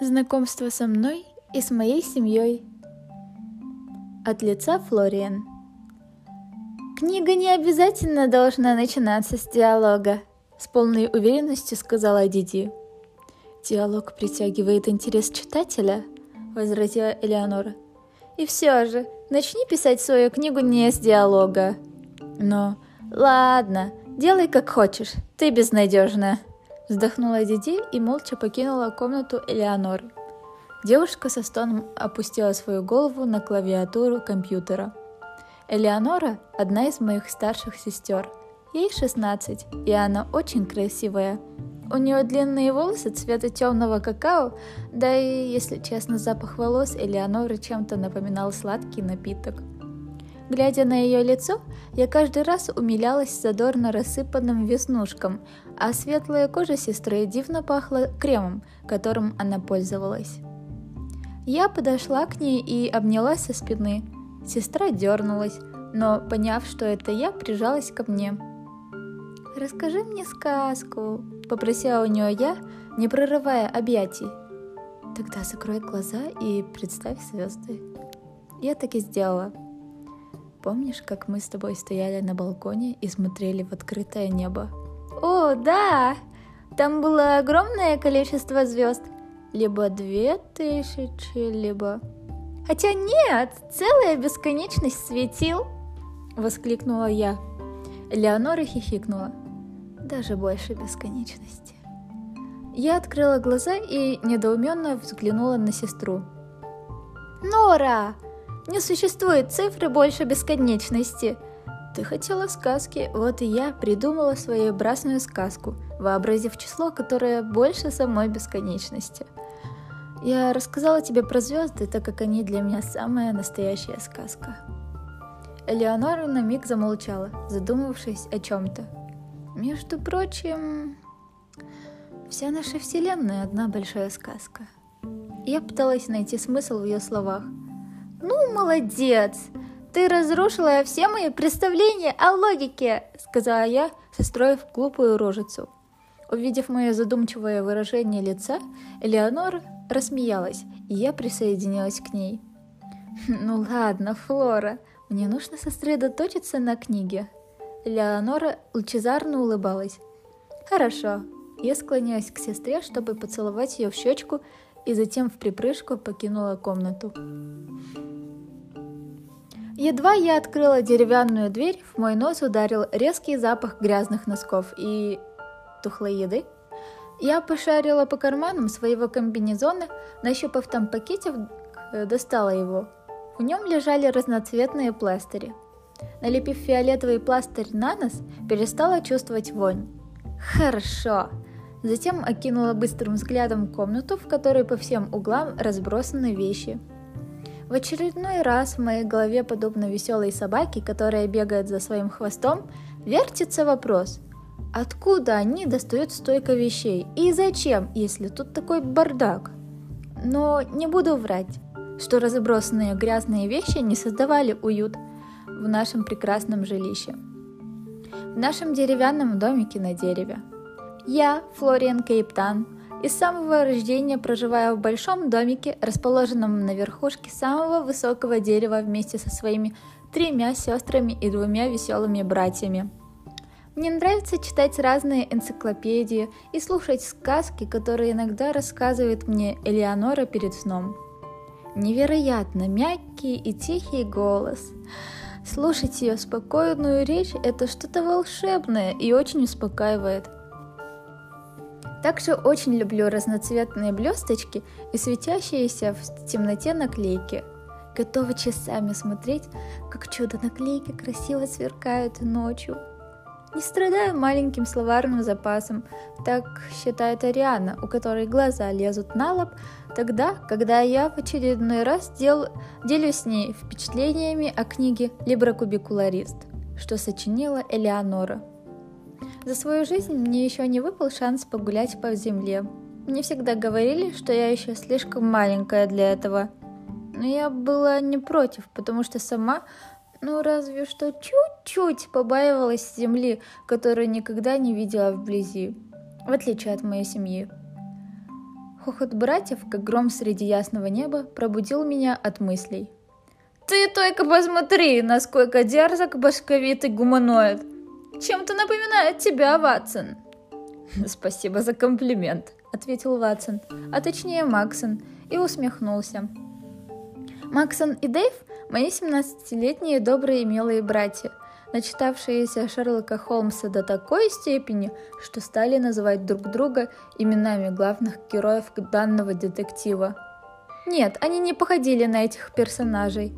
Знакомство со мной и с моей семьей. От лица Флориан. Книга не обязательно должна начинаться с диалога, с полной уверенностью сказала Диди. Диалог притягивает интерес читателя, возразила Элеонора. И все же, начни писать свою книгу не с диалога. Но, ладно, делай как хочешь, ты безнадежная. Вздохнула Диди и молча покинула комнату Элеоноры. Девушка со стоном опустила свою голову на клавиатуру компьютера. Элеонора – одна из моих старших сестер. Ей 16, и она очень красивая. У нее длинные волосы цвета темного какао, да и, если честно, запах волос Элеоноры чем-то напоминал сладкий напиток – Глядя на ее лицо, я каждый раз умилялась задорно рассыпанным веснушкам, а светлая кожа сестры дивно пахла кремом, которым она пользовалась. Я подошла к ней и обняла со спины. Сестра дернулась, но, поняв, что это я, прижалась ко мне. «Расскажи мне сказку», — попросила у нее я, не прерывая объятий. «Тогда закрой глаза и представь звезды». Я так и сделала. Помнишь, как мы с тобой стояли на балконе и смотрели в открытое небо? О, да! Там было огромное количество звезд. Либо две тысячи, либо... Хотя нет, целая бесконечность светил! Воскликнула я. Леонора хихикнула. Даже больше бесконечности. Я открыла глаза и недоуменно взглянула на сестру. «Нора, не существует цифры больше бесконечности. Ты хотела сказки, вот и я придумала своеобразную сказку, вообразив число, которое больше самой бесконечности. Я рассказала тебе про звезды, так как они для меня самая настоящая сказка. Элеонора на миг замолчала, задумавшись о чем-то. Между прочим, вся наша вселенная одна большая сказка. Я пыталась найти смысл в ее словах – «Ну, молодец! Ты разрушила все мои представления о логике!» сказала я, состроив глупую рожицу. Увидев мое задумчивое выражение лица, Элеонора рассмеялась, и я присоединилась к ней. «Ну ладно, Флора, мне нужно сосредоточиться на книге». Элеонора лучезарно улыбалась. «Хорошо». Я склонилась к сестре, чтобы поцеловать ее в щечку, и затем в припрыжку покинула комнату. Едва я открыла деревянную дверь, в мой нос ударил резкий запах грязных носков и тухлой еды. Я пошарила по карманам своего комбинезона, нащупав там пакетик, э, достала его. В нем лежали разноцветные пластыри. Налепив фиолетовый пластырь на нос, перестала чувствовать вонь. Хорошо. Затем окинула быстрым взглядом комнату, в которой по всем углам разбросаны вещи – в очередной раз в моей голове, подобно веселой собаке, которая бегает за своим хвостом, вертится вопрос, откуда они достают столько вещей и зачем, если тут такой бардак? Но не буду врать, что разбросанные грязные вещи не создавали уют в нашем прекрасном жилище. В нашем деревянном домике на дереве. Я, Флориан Кейптан, и с самого рождения проживаю в большом домике, расположенном на верхушке самого высокого дерева вместе со своими тремя сестрами и двумя веселыми братьями. Мне нравится читать разные энциклопедии и слушать сказки, которые иногда рассказывает мне Элеонора перед сном. Невероятно мягкий и тихий голос. Слушать ее спокойную речь – это что-то волшебное и очень успокаивает – также очень люблю разноцветные блесточки и светящиеся в темноте наклейки. Готова часами смотреть, как чудо-наклейки красиво сверкают ночью. Не страдаю маленьким словарным запасом, так считает Ариана, у которой глаза лезут на лоб, тогда, когда я в очередной раз дел... делюсь с ней впечатлениями о книге «Либрокубикуларист», что сочинила Элеонора. За свою жизнь мне еще не выпал шанс погулять по земле. Мне всегда говорили, что я еще слишком маленькая для этого. Но я была не против, потому что сама, ну разве что чуть-чуть побаивалась земли, которую никогда не видела вблизи, в отличие от моей семьи. Хохот братьев, как гром среди ясного неба, пробудил меня от мыслей. «Ты только посмотри, насколько дерзок башковитый гуманоид! Чем-то напоминает тебя, Ватсон!» «Спасибо за комплимент», — ответил Ватсон, а точнее Максон, и усмехнулся. Максон и Дэйв — мои 17-летние добрые и милые братья, начитавшиеся Шерлока Холмса до такой степени, что стали называть друг друга именами главных героев данного детектива. Нет, они не походили на этих персонажей.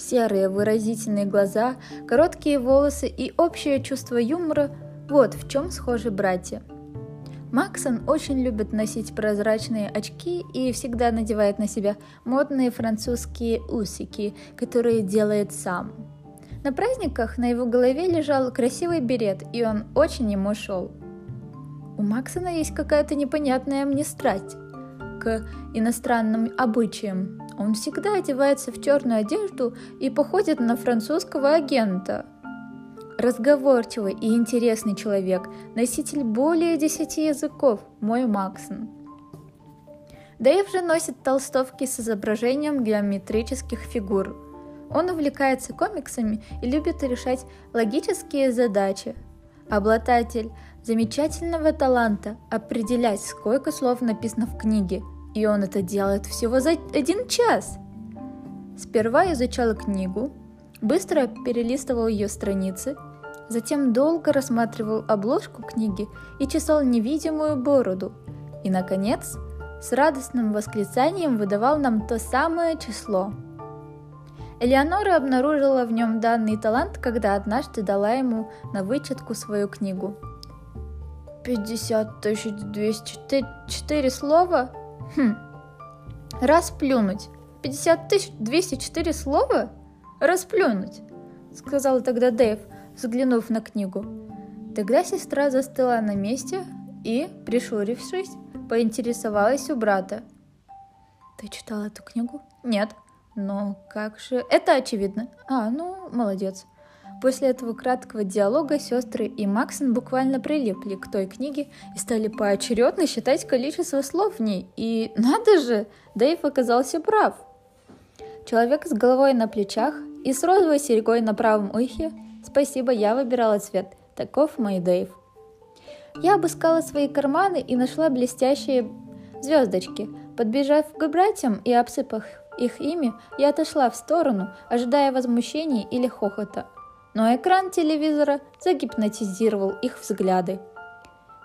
Серые выразительные глаза, короткие волосы и общее чувство юмора – вот в чем схожи братья. Максон очень любит носить прозрачные очки и всегда надевает на себя модные французские усики, которые делает сам. На праздниках на его голове лежал красивый берет, и он очень ему шел. У Максона есть какая-то непонятная мне страсть к иностранным обычаям. Он всегда одевается в черную одежду и походит на французского агента. Разговорчивый и интересный человек, носитель более десяти языков, мой Максон. Дэйв же носит толстовки с изображением геометрических фигур – он увлекается комиксами и любит решать логические задачи. Обладатель замечательного таланта определять, сколько слов написано в книге, и он это делает всего за один час. Сперва изучал книгу, быстро перелистывал ее страницы, затем долго рассматривал обложку книги и чесал невидимую бороду, и, наконец, с радостным восклицанием выдавал нам то самое число – Элеонора обнаружила в нем данный талант, когда однажды дала ему на вычетку свою книгу. «Пятьдесят тысяч двести четыре слова? Хм, расплюнуть. Пятьдесят тысяч двести четыре слова? Расплюнуть!» Сказал тогда Дэйв, взглянув на книгу. Тогда сестра застыла на месте и, пришурившись, поинтересовалась у брата. «Ты читал эту книгу?» «Нет», но как же... Это очевидно. А, ну, молодец. После этого краткого диалога сестры и Максон буквально прилипли к той книге и стали поочередно считать количество слов в ней. И надо же, Дэйв оказался прав. Человек с головой на плечах и с розовой серьгой на правом ухе. Спасибо, я выбирала цвет. Таков мой Дэйв. Я обыскала свои карманы и нашла блестящие звездочки. Подбежав к братьям и обсыпав их ими, я отошла в сторону, ожидая возмущений или хохота. Но экран телевизора загипнотизировал их взгляды.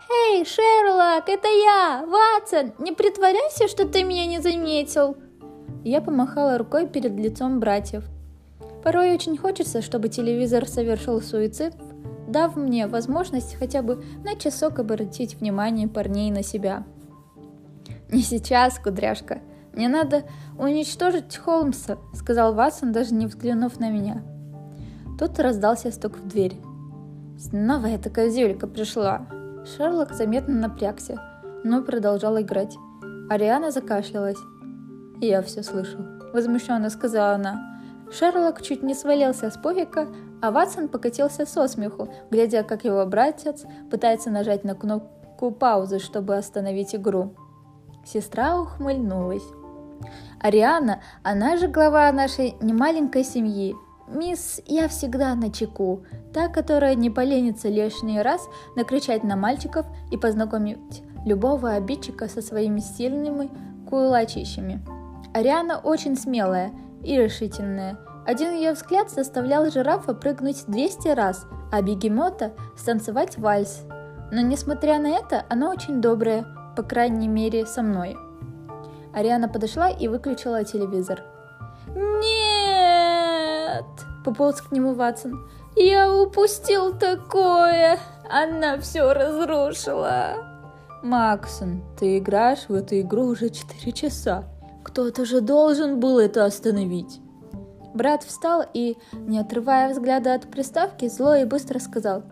«Эй, Шерлок, это я, Ватсон! Не притворяйся, что ты меня не заметил!» Я помахала рукой перед лицом братьев. Порой очень хочется, чтобы телевизор совершил суицид, дав мне возможность хотя бы на часок обратить внимание парней на себя. «Не сейчас, кудряшка!» «Мне надо уничтожить Холмса», — сказал Ватсон, даже не взглянув на меня. Тут раздался стук в дверь. Снова эта козюлька пришла. Шерлок заметно напрягся, но продолжал играть. Ариана закашлялась. «Я все слышал», — возмущенно сказала она. Шерлок чуть не свалился с повика, а Ватсон покатился со смеху, глядя, как его братец пытается нажать на кнопку паузы, чтобы остановить игру. Сестра ухмыльнулась. Ариана, она же глава нашей немаленькой семьи. Мисс, я всегда на чеку, та, которая не поленится лишний раз накричать на мальчиков и познакомить любого обидчика со своими сильными кулачищами. Ариана очень смелая и решительная. Один ее взгляд заставлял жирафа прыгнуть 200 раз, а бегемота станцевать вальс. Но несмотря на это, она очень добрая, по крайней мере со мной. Ариана подошла и выключила телевизор. «Нет!» — пополз к нему Ватсон. «Я упустил такое! Она все разрушила!» «Максон, ты играешь в эту игру уже четыре часа. Кто-то же должен был это остановить!» Брат встал и, не отрывая взгляда от приставки, зло и быстро сказал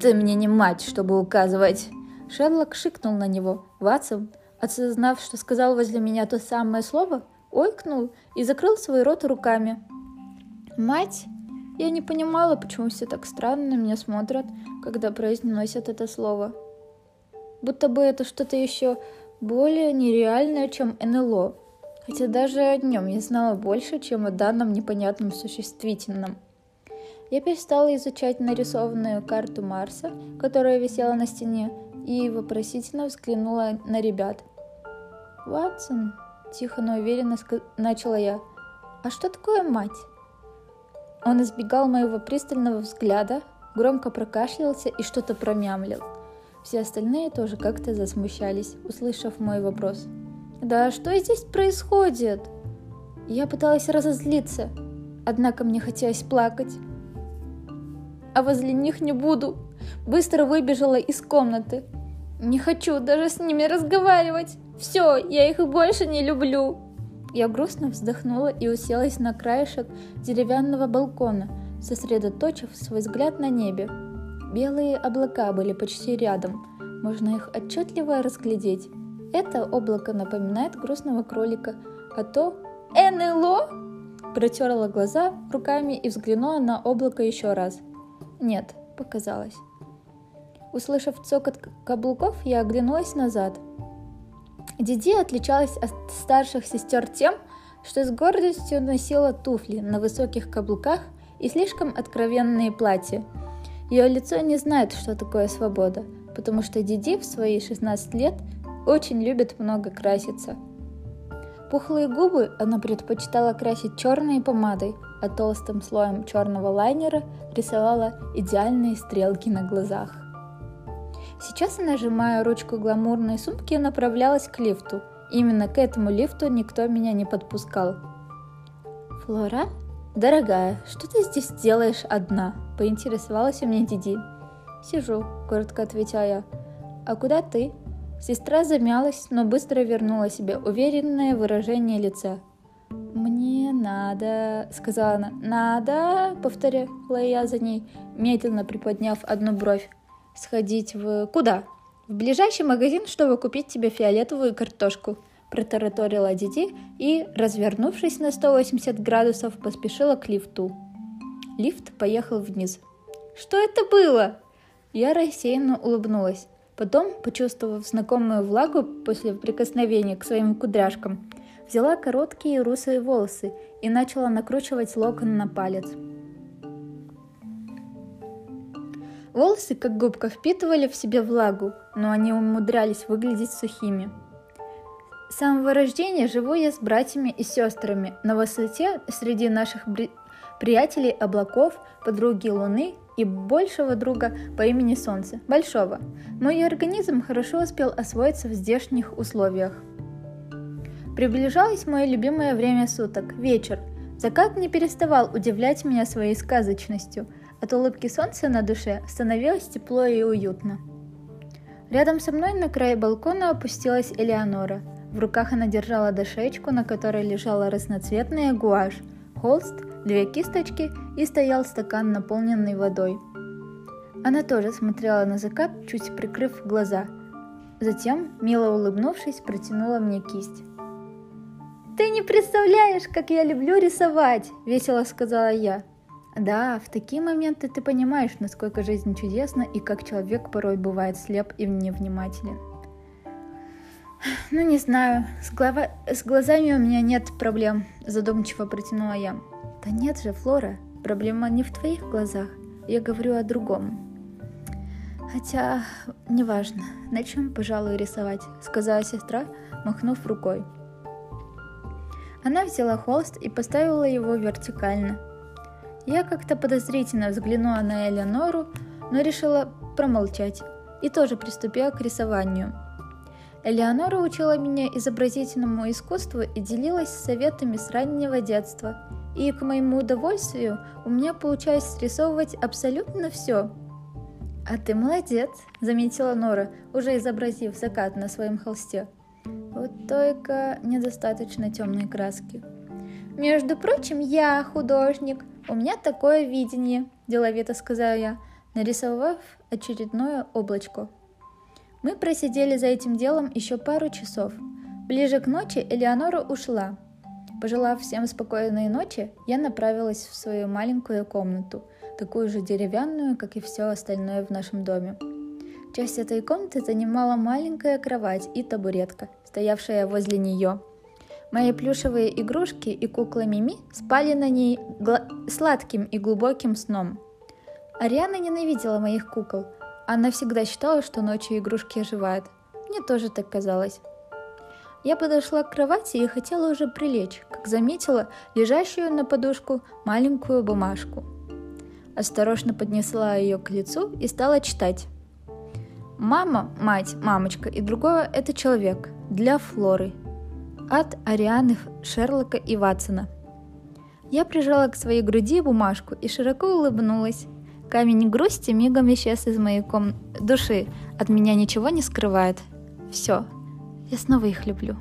«Ты мне не мать, чтобы указывать!» Шерлок шикнул на него. Ватсон осознав, что сказал возле меня то самое слово, ойкнул и закрыл свой рот руками. «Мать?» Я не понимала, почему все так странно на меня смотрят, когда произносят это слово. Будто бы это что-то еще более нереальное, чем НЛО, хотя даже о нем я знала больше, чем о данном непонятном существительном. Я перестала изучать нарисованную карту Марса, которая висела на стене, и вопросительно взглянула на ребят. «Ватсон», — тихо, но уверенно начала я, — «а что такое мать?» Он избегал моего пристального взгляда, громко прокашлялся и что-то промямлил. Все остальные тоже как-то засмущались, услышав мой вопрос. «Да что здесь происходит?» Я пыталась разозлиться, однако мне хотелось плакать. А возле них не буду. Быстро выбежала из комнаты. Не хочу даже с ними разговаривать. Все, я их больше не люблю. Я грустно вздохнула и уселась на краешек деревянного балкона, сосредоточив свой взгляд на небе. Белые облака были почти рядом, можно их отчетливо разглядеть. Это облако напоминает грустного кролика, а то НЛО протерла глаза руками и взглянула на облако еще раз. Нет, показалось. Услышав цокот каблуков, я оглянулась назад. Диди отличалась от старших сестер тем, что с гордостью носила туфли на высоких каблуках и слишком откровенные платья. Ее лицо не знает, что такое свобода, потому что Диди в свои 16 лет очень любит много краситься. Пухлые губы она предпочитала красить черной помадой, а толстым слоем черного лайнера рисовала идеальные стрелки на глазах. Сейчас, нажимая ручку гламурной сумки, направлялась к лифту. Именно к этому лифту никто меня не подпускал. «Флора?» «Дорогая, что ты здесь делаешь одна?» – поинтересовалась у меня Диди. «Сижу», – коротко ответила я. «А куда ты?» Сестра замялась, но быстро вернула себе уверенное выражение лица. «Мне надо...» — сказала она. «Надо...» — повторяла я за ней, медленно приподняв одну бровь. «Сходить в... куда?» «В ближайший магазин, чтобы купить тебе фиолетовую картошку», — протараторила Диди и, развернувшись на 180 градусов, поспешила к лифту. Лифт поехал вниз. «Что это было?» Я рассеянно улыбнулась. Потом, почувствовав знакомую влагу после прикосновения к своим кудряшкам, взяла короткие русые волосы и начала накручивать локон на палец. Волосы, как губка, впитывали в себе влагу, но они умудрялись выглядеть сухими. С самого рождения живу я с братьями и сестрами на высоте среди наших бри- приятелей облаков, подруги Луны и большего друга по имени Солнце, Большого. Мой организм хорошо успел освоиться в здешних условиях. Приближалось мое любимое время суток – вечер. Закат не переставал удивлять меня своей сказочностью. От улыбки солнца на душе становилось тепло и уютно. Рядом со мной на крае балкона опустилась Элеонора. В руках она держала дощечку, на которой лежала разноцветная гуашь, холст, две кисточки и стоял стакан, наполненный водой. Она тоже смотрела на закат, чуть прикрыв глаза. Затем, мило улыбнувшись, протянула мне кисть. «Ты не представляешь, как я люблю рисовать!» – весело сказала я. Да, в такие моменты ты понимаешь, насколько жизнь чудесна и как человек порой бывает слеп и невнимателен. Ну, не знаю, с, глава... с глазами у меня нет проблем, задумчиво протянула я. Да нет же, Флора, проблема не в твоих глазах, я говорю о другом. Хотя, неважно, начнем, пожалуй, рисовать, сказала сестра, махнув рукой. Она взяла холст и поставила его вертикально. Я как-то подозрительно взглянула на Элеонору, но решила промолчать и тоже приступила к рисованию. Элеонора учила меня изобразительному искусству и делилась советами с раннего детства. И, к моему удовольствию, у меня получалось срисовывать абсолютно все. «А ты молодец», — заметила Нора, уже изобразив закат на своем холсте. Вот только недостаточно темной краски. Между прочим, я художник. У меня такое видение, деловито сказала я, нарисовав очередное облачко. Мы просидели за этим делом еще пару часов. Ближе к ночи Элеонора ушла. Пожелав всем спокойной ночи, я направилась в свою маленькую комнату, такую же деревянную, как и все остальное в нашем доме. Часть этой комнаты занимала маленькая кровать и табуретка, стоявшая возле нее. Мои плюшевые игрушки и кукла Мими спали на ней гла- сладким и глубоким сном. Ариана ненавидела моих кукол. Она всегда считала, что ночью игрушки оживают. Мне тоже так казалось. Я подошла к кровати и хотела уже прилечь, как заметила лежащую на подушку маленькую бумажку. Осторожно поднесла ее к лицу и стала читать. Мама, мать, мамочка и другое – это человек. Для Флоры. От Арианы Шерлока и Ватсона. Я прижала к своей груди бумажку и широко улыбнулась. Камень грусти мигом исчез из моей ком... души. От меня ничего не скрывает. Все. Я снова их люблю.